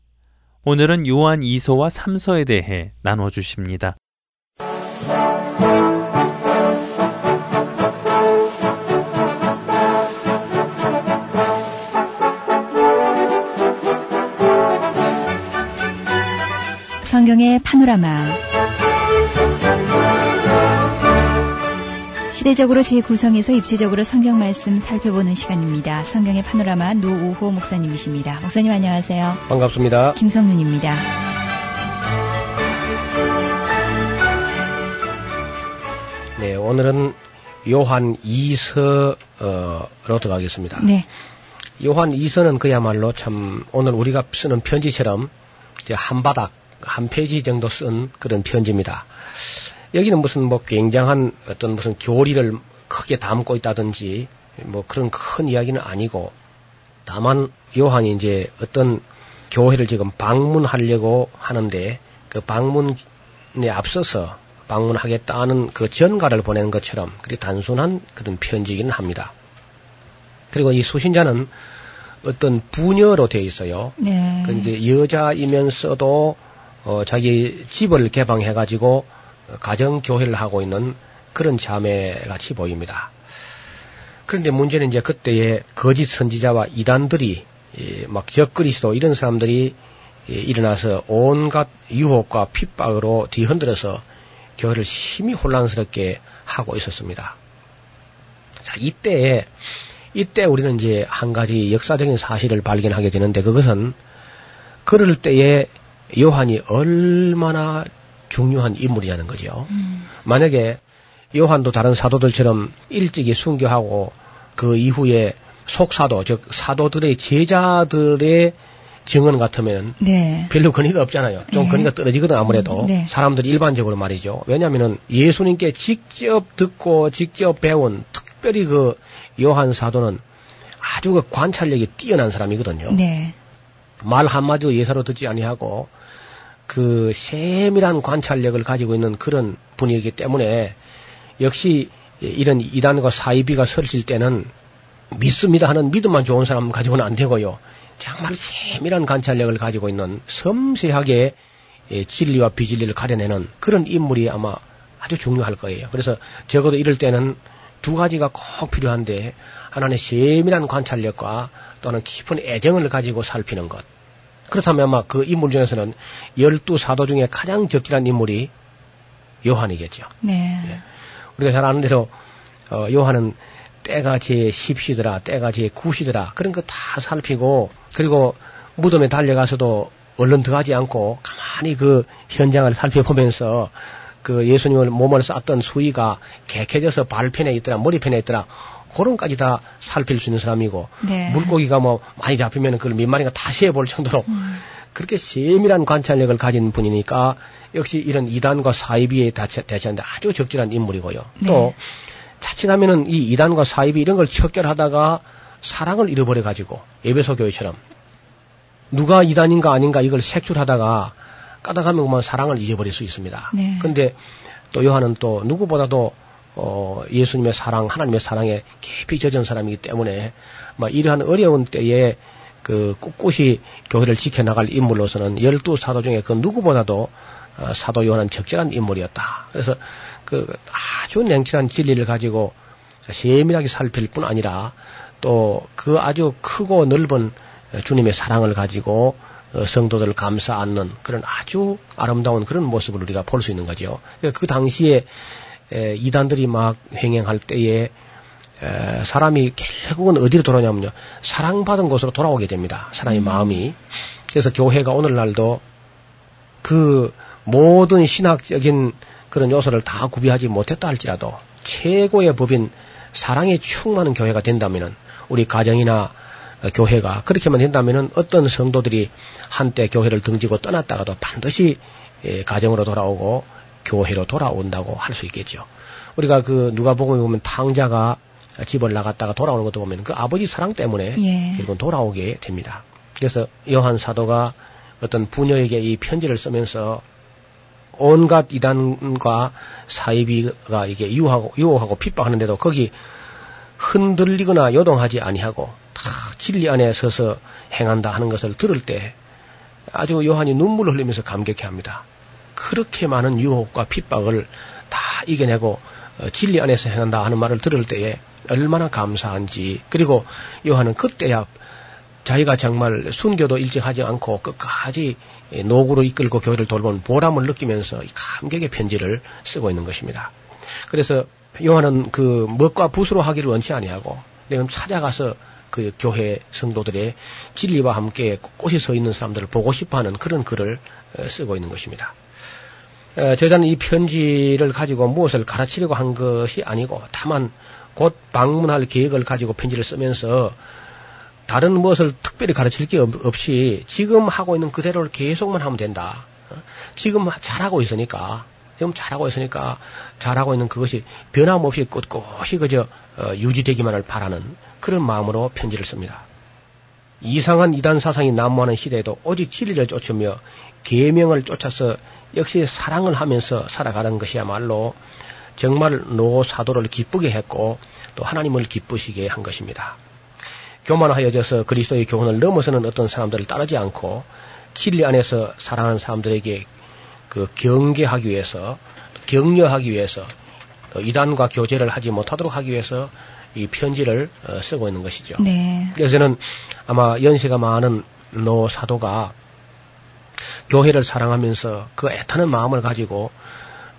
오늘은 요한 2서와 3서에 대해 나눠 주십니다. 성경의 파노라마 시대적으로 재구성해서 입체적으로 성경 말씀 살펴보는 시간입니다. 성경의 파노라마 노우호 목사님이십니다. 목사님 안녕하세요. 반갑습니다. 김성윤입니다. 네, 오늘은 요한 2서로 들어가겠습니다. 네. 요한 2서는 그야말로 참 오늘 우리가 쓰는 편지처럼 한 바닥, 한 페이지 정도 쓴 그런 편지입니다. 여기는 무슨 뭐 굉장한 어떤 무슨 교리를 크게 담고 있다든지 뭐 그런 큰 이야기는 아니고 다만 요한이 이제 어떤 교회를 지금 방문하려고 하는데 그 방문에 앞서서 방문하겠다는 그 전가를 보낸 것처럼 그리 단순한 그런 편지기는 합니다. 그리고 이 수신자는 어떤 부녀로 되어 있어요. 네. 그런데 여자이면서도 어, 자기 집을 개방해가지고 가정 교회를 하고 있는 그런 자매 같이 보입니다. 그런데 문제는 이제 그때의 거짓 선지자와 이단들이 이, 막 적그리스도 이런 사람들이 이, 일어나서 온갖 유혹과 핍박으로 뒤흔들어서 교회를 심히 혼란스럽게 하고 있었습니다. 자, 이때 이때 우리는 이제 한 가지 역사적인 사실을 발견하게 되는데 그것은 그럴 때에 요한이 얼마나 중요한 인물이라는 거죠. 음. 만약에 요한도 다른 사도들처럼 일찍이 순교하고 그 이후에 속사도 즉 사도들의 제자들의 증언 같으면 네. 별로 근거가 없잖아요. 좀 네. 근거가 떨어지거든 아무래도 음, 네. 사람들이 일반적으로 말이죠. 왜냐하면은 예수님께 직접 듣고 직접 배운 특별히 그 요한 사도는 아주 그 관찰력이 뛰어난 사람이거든요. 네. 말 한마디도 예사로 듣지 아니하고 그 세밀한 관찰력을 가지고 있는 그런 분이기 때문에 역시 이런 이단과 사이비가 설칠 때는 믿습니다 하는 믿음만 좋은 사람 가지고는 안 되고요. 정말 세밀한 관찰력을 가지고 있는 섬세하게 예, 진리와 비진리를 가려내는 그런 인물이 아마 아주 중요할 거예요. 그래서 적어도 이럴 때는 두 가지가 꼭 필요한데 하나는 세밀한 관찰력과 또는 깊은 애정을 가지고 살피는 것. 그렇다면 아마 그 인물 중에서는 열두 사도 중에 가장 적절한 인물이 요한이겠죠. 네. 우리가 잘 아는 대로 어, 요한은 때가 제 10시더라, 때가 제 9시더라 그런 거 다 살피고 그리고 무덤에 달려가서도 얼른 들어가지 않고 가만히 그 현장을 살펴보면서 그 예수님을 몸을 쌌던 수위가 개켜져서 발편에 있더라, 머리편에 있더라 그런까지 다 살필 수 있는 사람이고 네. 물고기가 뭐 많이 잡히면 그걸 몇 마리가 다 세어볼 정도로 음. 그렇게 세밀한 관찰력을 가진 분이니까 역시 이런 이단과 사이비에 대처- 대처하는데 아주 적절한 인물이고요. 네. 또 자칫하면은 이 이단과 사이비 이런 걸 척결하다가 사랑을 잃어버려 가지고 예배소 교회처럼 누가 이단인가 아닌가 이걸 색출하다가 까다가면 뭐 사랑을 잊어버릴 수 있습니다. 네. 근데 또 요한은 또 누구보다도 어, 예수님의 사랑, 하나님의 사랑에 깊이 젖은 사람이기 때문에 뭐 이러한 어려운 때에 그 꿋꿋이 교회를 지켜나갈 인물로서는 열두 사도 중에 그 누구보다도 어, 사도 요한은 적절한 인물이었다. 그래서 그 아주 냉철한 진리를 가지고 세밀하게 살필 뿐 아니라 또 그 아주 크고 넓은 주님의 사랑을 가지고 어, 성도들을 감싸 안는 그런 아주 아름다운 그런 모습을 우리가 볼 수 있는 거죠. 그러니까 그 당시에 에, 이단들이 막 횡행할 때에 에, 사람이 결국은 어디로 돌아오냐면요. 사랑받은 곳으로 돌아오게 됩니다. 사람의 마음이. 그래서 교회가 오늘날도 그 모든 신학적인 그런 요소를 다 구비하지 못했다 할지라도 최고의 법인 사랑에 충만한 교회가 된다면은 우리 가정이나 어, 교회가 그렇게만 된다면은 어떤 성도들이 한때 교회를 등지고 떠났다가도 반드시 예, 가정으로 돌아오고 교회로 돌아온다고 할 수 있겠죠. 우리가 그 누가복음에 보면 탕자가 집을 나갔다가 돌아오는 것도 보면 그 아버지 사랑 때문에 예. 결국은 돌아오게 됩니다. 그래서 요한 사도가 어떤 부녀에게 이 편지를 쓰면서 온갖 이단과 사이비가 이게 유혹하고, 유혹하고 핍박하는데도 거기 흔들리거나 요동하지 아니하고 다 진리 안에 서서 행한다 하는 것을 들을 때 아주 요한이 눈물을 흘리면서 감격해 합니다. 그렇게 많은 유혹과 핍박을 다 이겨내고 어, 진리 안에서 행한다 하는 말을 들을 때에 얼마나 감사한지 그리고 요한은 그때야 자기가 정말 순교도 일찍 하지 않고 끝까지 노구로 이끌고 교회를 돌본 보람을 느끼면서 이 감격의 편지를 쓰고 있는 것입니다. 그래서 요한은 그 먹과 붓으로 하기를 원치 아니하고 내가 찾아가서 그 교회 성도들의 진리와 함께 꽃이 서 있는 사람들을 보고 싶어하는 그런 글을 어, 쓰고 있는 것입니다. 어, 저자는 이 편지를 가지고 무엇을 가르치려고 한 것이 아니고 다만 곧 방문할 계획을 가지고 편지를 쓰면서 다른 무엇을 특별히 가르칠 게 없이 지금 하고 있는 그대로를 계속만 하면 된다. 어? 지금 잘하고 있으니까 지금 잘하고 있으니까 잘하고 있는 그것이 변함없이 꿋꿋이 그저 어, 유지되기만을 바라는 그런 마음으로 편지를 씁니다. 이상한 이단 사상이 난무하는 시대에도 오직 진리를 쫓으며 계명을 쫓아서 역시 사랑을 하면서 살아가는 것이야말로 정말 노 사도를 기쁘게 했고 또 하나님을 기쁘시게 한 것입니다. 교만하여져서 그리스도의 교훈을 넘어서는 어떤 사람들을 따르지 않고 진리 안에서 사랑하는 사람들에게 그 경계하기 위해서 격려하기 위해서 이단과 교제를 하지 못하도록 하기 위해서 이 편지를 어, 쓰고 있는 것이죠. 네. 그래서는 아마 연세가 많은 노 사도가 교회를 사랑하면서 그 애타는 마음을 가지고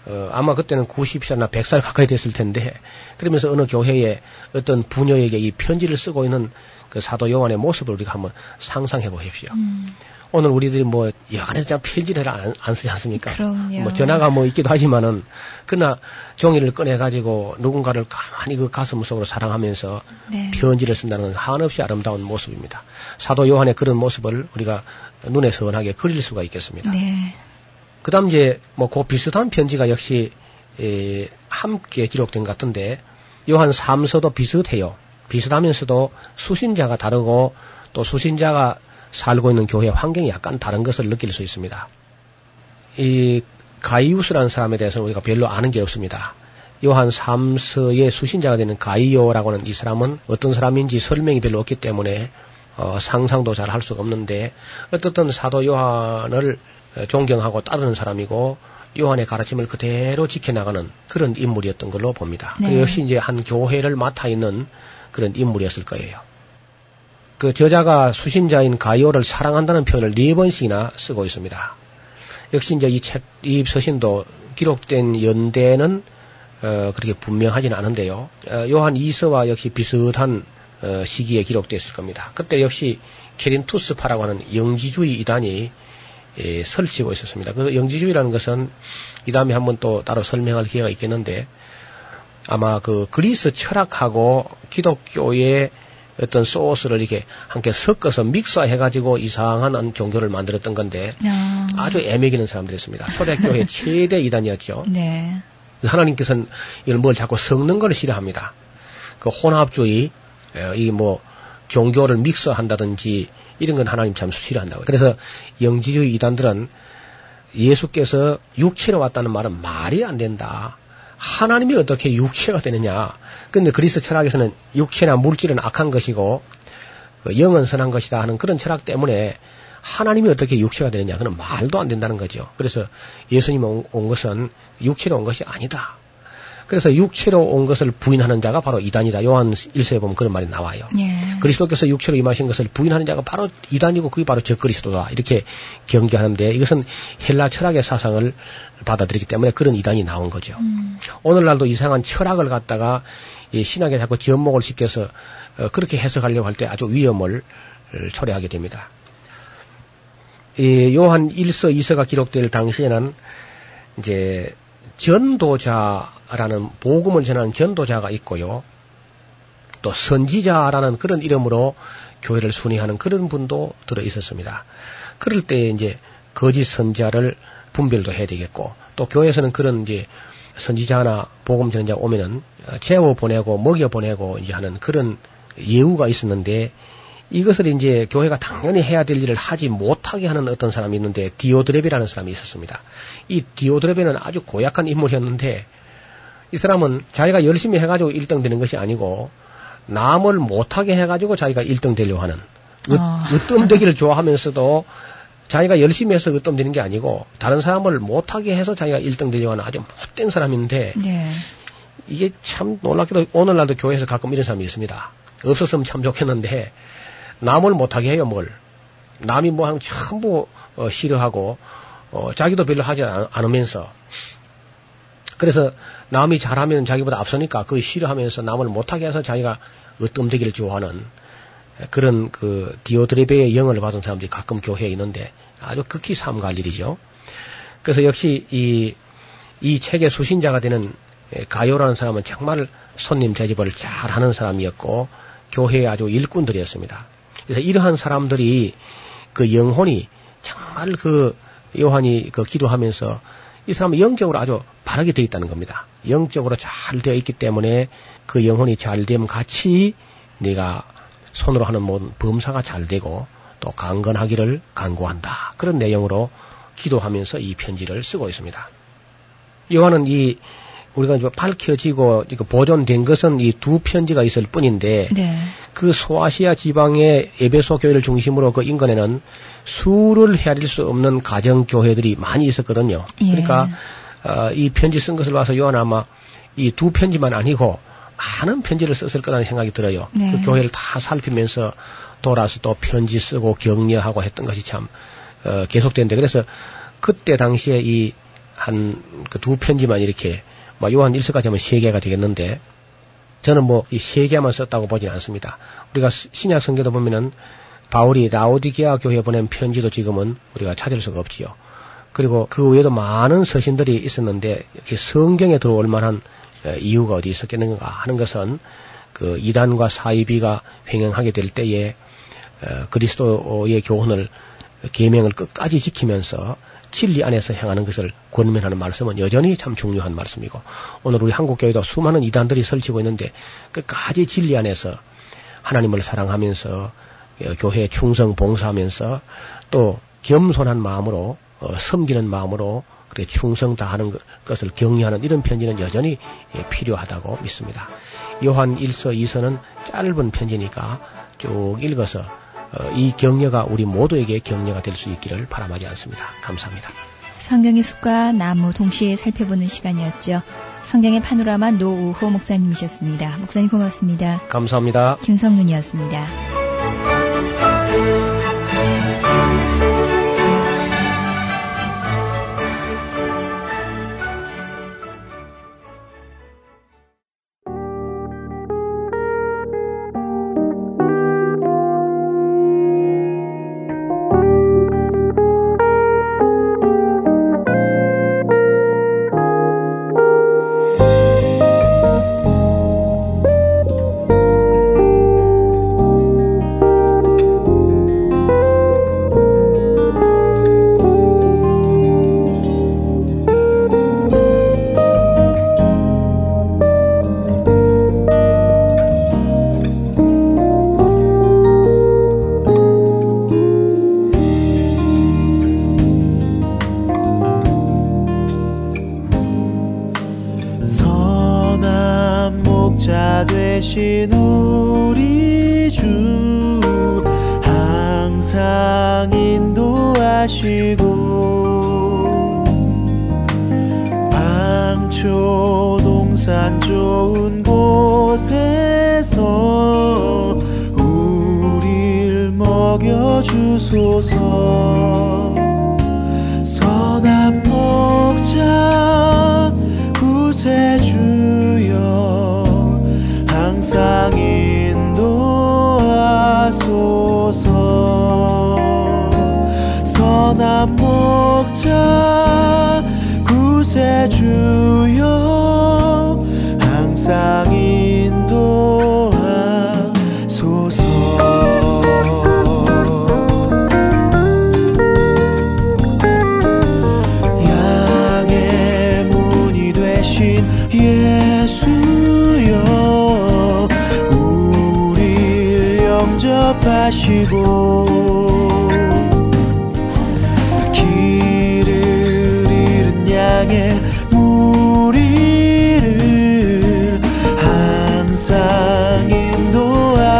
어, 아마 그때는 90살이나 100살 가까이 됐을 텐데 그러면서 어느 교회에 어떤 부녀에게 이 편지를 쓰고 있는 그 사도 요한의 모습을 우리가 한번 상상해 보십시오. 음. 오늘 우리들이 뭐 여간에서 편지를 안, 안 쓰지 않습니까? 그럼요. 뭐 전화가 뭐 있기도 하지만은 그러나 종이를 꺼내 가지고 누군가를 가만히 그 가슴 속으로 사랑하면서 네. 편지를 쓴다는 한없이 아름다운 모습입니다. 사도 요한의 그런 모습을 우리가 눈에 선하게 그릴 수가 있겠습니다. 네. 그다음 이제 뭐 그 비슷한 편지가 역시 에, 함께 기록된 것 같은데 요한 3서도 비슷해요. 비슷하면서도 수신자가 다르고 또 수신자가 살고 있는 교회 환경이 약간 다른 것을 느낄 수 있습니다. 이 가이우스라는 사람에 대해서는 우리가 별로 아는 게 없습니다. 요한 3서의 수신자가 되는 가이오라고 하는 이 사람은 어떤 사람인지 설명이 별로 없기 때문에 어, 상상도 잘 할 수가 없는데 어떻든 사도 요한을 존경하고 따르는 사람이고 요한의 가르침을 그대로 지켜나가는 그런 인물이었던 걸로 봅니다. 네. 그 역시 이제 한 교회를 맡아 있는 그런 인물이었을 거예요. 그 저자가 수신자인 가이오를 사랑한다는 표현을 네 번씩이나 쓰고 있습니다. 역시 이제 이 책, 이 서신도 기록된 연대는 어, 그렇게 분명하지는 않은데요. 어, 요한 2서와 역시 비슷한 어, 시기에 기록됐을 겁니다. 그때 역시 케린투스파라고 하는 영지주의 이단이 예, 설치고 있었습니다. 그 영지주의라는 것은 이 다음에 한번 또 따로 설명할 기회가 있겠는데 아마 그 그리스 철학하고 기독교의 어떤 소스를 이렇게 함께 섞어서 믹서해가지고 이상한 종교를 만들었던 건데 야. 아주 애매기는 사람들이었습니다. 초대교회 *laughs* 최대 이단이었죠. 네. 하나님께서는 이걸 뭘 자꾸 섞는 걸 싫어합니다. 그 혼합주의, 이뭐 종교를 믹서한다든지 이런 건 하나님 참 싫어한다고. 그래서 영지주의 이단들은 예수께서 육체로 왔다는 말은 말이 안 된다. 하나님이 어떻게 육체가 되느냐. 근데 그리스 철학에서는 육체나 물질은 악한 것이고 그 영은 선한 것이다 하는 그런 철학 때문에 하나님이 어떻게 육체가 되느냐. 그는 말도 안 된다는 거죠. 그래서 예수님 온, 온 것은 육체로 온 것이 아니다. 그래서 육체로 온 것을 부인하는 자가 바로 이단이다. 요한 1세에 보면 그런 말이 나와요. 예. 그리스도께서 육체로 임하신 것을 부인하는 자가 바로 이단이고 그게 바로 저 그리스도다. 이렇게 경계하는데 이것은 헬라 철학의 사상을 받아들이기 때문에 그런 이단이 나온 거죠. 음. 오늘날도 이상한 철학을 갖다가 이 신학에 자꾸 지연목을 시켜서 어, 그렇게 해석하려고 할 때 아주 위험을 초래하게 됩니다. 이 요한 1서, 2서가 기록될 당시에는 이제 전도자라는 복음을 전하는 전도자가 있고요. 또 선지자라는 그런 이름으로 교회를 순위하는 그런 분도 들어 있었습니다. 그럴 때 이제 거짓 선자를 분별도 해야 되겠고 또 교회에서는 그런 이제 선지자나 복음 전자 오면은 재워 보내고 먹여 보내고 이제 하는 그런 예우가 있었는데 이것을 이제 교회가 당연히 해야 될 일을 하지 못하게 하는 어떤 사람이 있는데 디오드레비라는 사람이 있었습니다. 이 디오드레비는 아주 고약한 인물이었는데 이 사람은 자기가 열심히 해가지고 1등 되는 것이 아니고 남을 못하게 해가지고 자기가 1등 되려고 하는 으, 아. *laughs* 으뜸되기를 좋아하면서도 자기가 열심히 해서 으뜸되는 게 아니고 다른 사람을 못하게 해서 자기가 1등 되려고 하는 아주 못된 사람인데 네. 이게 참 놀랍게도 오늘날도 교회에서 가끔 이런 사람이 있습니다. 없었으면 참 좋겠는데 남을 못하게 해요 뭘. 남이 뭐 하는 거 전부 어, 싫어하고 어, 자기도 별로 하지 않, 않으면서 그래서 남이 잘하면 자기보다 앞서니까 그 싫어하면서 남을 못하게 해서 자기가 으뜸되기를 좋아하는 그런 그 디오드레베의 영을 받은 사람들이 가끔 교회에 있는데 아주 극히 삼가할 일이죠. 그래서 역시 이, 이 책의 수신자가 되는 에, 가요라는 사람은 정말 손님 대접을 잘 하는 사람이었고 교회의 아주 일꾼들이었습니다. 그래서 이러한 사람들이 그 영혼이 정말 그 요한이 그 기도하면서 이 사람은 영적으로 아주 바르게 되어 있다는 겁니다. 영적으로 잘 되어 있기 때문에 그 영혼이 잘 되면 같이 내가 손으로 하는 모든 범사가 잘 되고 또 강건하기를 간구한다. 그런 내용으로 기도하면서 이 편지를 쓰고 있습니다. 요한은 이 우리가 이제 밝혀지고 보존된 것은 이 두 편지가 있을 뿐인데 네. 그 소아시아 지방의 에베소 교회를 중심으로 그 인근에는 수를 헤아릴 수 없는 가정 교회들이 많이 있었거든요. 예. 그러니까 어, 이 편지 쓴 것을 봐서 요한 아마 이 두 편지만 아니고 많은 편지를 썼을 거라는 생각이 들어요. 네. 그 교회를 다 살피면서 돌아서 또 편지 쓰고 격려하고 했던 것이 참 어, 계속되는데 그래서 그때 당시에 이 한 그 두 편지만 이렇게 뭐 요한 1서까지 하면 세 개가 되겠는데 저는 뭐 이 세 개만 썼다고 보진 않습니다. 우리가 시- 신약 성경도 보면은 바울이 라오디게아 교회에 보낸 편지도 지금은 우리가 찾을 수가 없지요. 그리고 그 외에도 많은 서신들이 있었는데 이렇게 성경에 들어올 만한 에, 이유가 어디 있었겠는가 하는 것은 그 이단과 사이비가 횡행하게 될 때에 어, 그리스도의 교훈을 계명을 끝까지 지키면서 진리 안에서 행하는 것을 권면하는 말씀은 여전히 참 중요한 말씀이고 오늘 우리 한국 교회도 수많은 이단들이 설치고 있는데 끝까지 진리 안에서 하나님을 사랑하면서 어, 교회에 충성 봉사하면서 또 겸손한 마음으로 어, 섬기는 마음으로 그래 충성 다하는 것- 것을 격려하는 이런 편지는 여전히 예, 필요하다고 믿습니다. 요한 1서 2서는 짧은 편지니까 쭉 읽어서 어, 이 격려가 우리 모두에게 격려가 될 수 있기를 바람하지 않습니다. 감사합니다. 성경의 숲과 나무 동시에 살펴보는 시간이었죠. 성경의 파노라마 노우호 목사님이셨습니다. 목사님 고맙습니다. 감사합니다. 김성윤이었습니다. 목자 구세주여 항상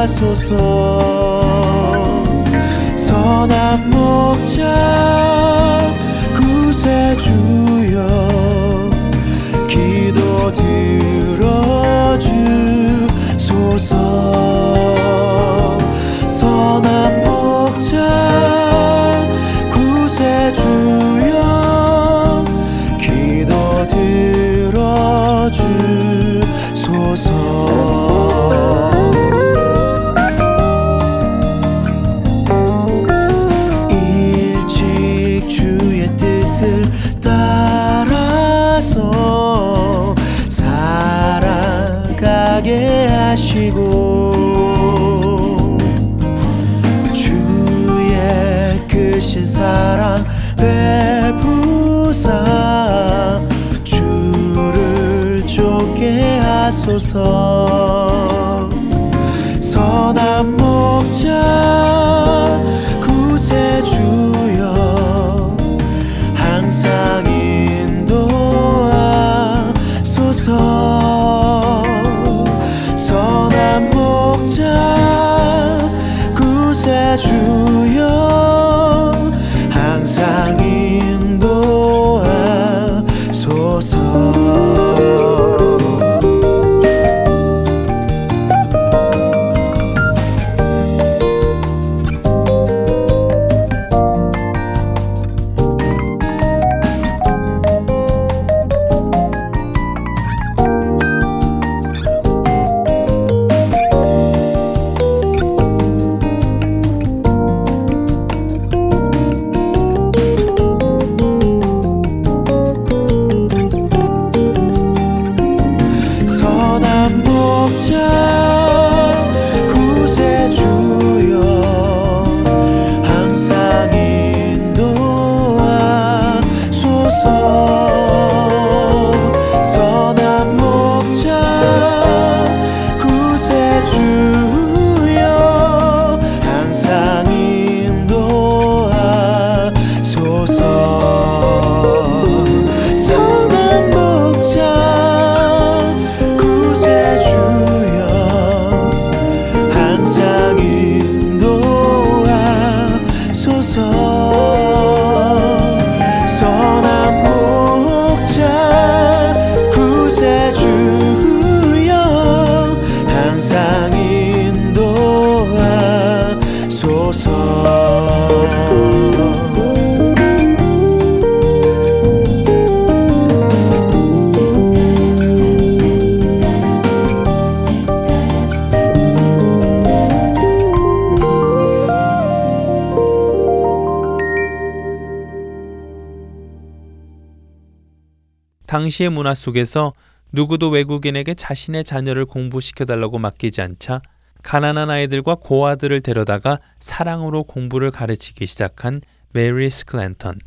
하소서. 선한 목자 당시의 문화 속에서 누구도 외국인에게 자신의 자녀를 공부시켜달라고 맡기지 않자 가난한 아이들과 고아들을 데려다가 사랑으로 공부를 가르치기 시작한 메리 스크랜턴.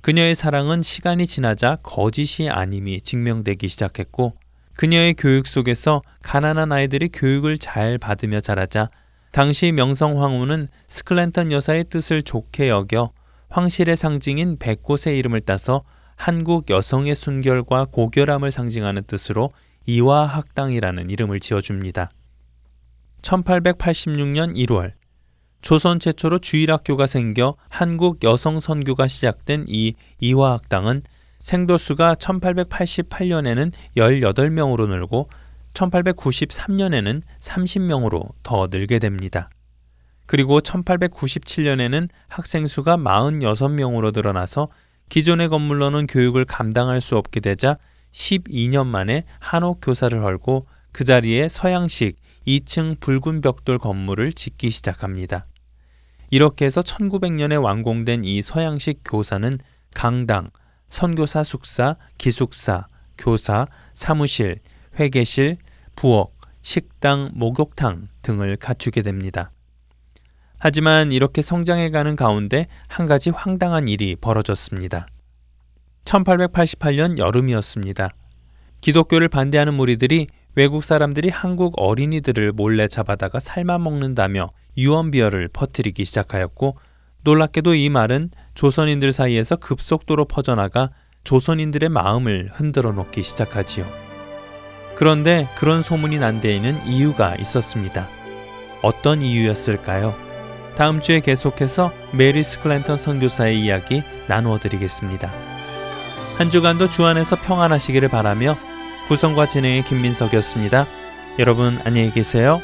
그녀의 사랑은 시간이 지나자 거짓이 아님이 증명되기 시작했고 그녀의 교육 속에서 가난한 아이들이 교육을 잘 받으며 자라자 당시 명성 황후는 스크랜턴 여사의 뜻을 좋게 여겨 황실의 상징인 백꽃의 이름을 따서 한국 여성의 순결과 고결함을 상징하는 뜻으로 이화학당이라는 이름을 지어줍니다. 1886년 1월 조선 최초로 주일학교가 생겨 한국 여성 선교가 시작된 이 이화학당은 생도수가 1888년에는 18명으로 늘고 1893년에는 30명으로 더 늘게 됩니다. 그리고 1897년에는 학생 수가 46명으로 늘어나서 기존의 건물로는 교육을 감당할 수 없게 되자 12년 만에 한옥 교사를 헐고 그 자리에 서양식 2층 붉은 벽돌 건물을 짓기 시작합니다. 이렇게 해서 1900년에 완공된 이 서양식 교사는 강당, 선교사 숙사, 기숙사, 교사, 사무실, 회계실, 부엌, 식당, 목욕탕 등을 갖추게 됩니다. 하지만 이렇게 성장해가는 가운데 한 가지 황당한 일이 벌어졌습니다. 1888년 여름이었습니다. 기독교를 반대하는 무리들이 외국 사람들이 한국 어린이들을 몰래 잡아다가 삶아 먹는다며 유언비어를 퍼뜨리기 시작하였고 놀랍게도 이 말은 조선인들 사이에서 급속도로 퍼져나가 조선인들의 마음을 흔들어 놓기 시작하지요. 그런데 그런 소문이 난 데에는 이유가 있었습니다. 어떤 이유였을까요? 다음 주에 계속해서 메리 스클랜턴 선교사의 이야기 나누어 드리겠습니다. 한 주간도 주 안에서 평안하시기를 바라며 구성과 진행의 김민석이었습니다. 여러분 안녕히 계세요.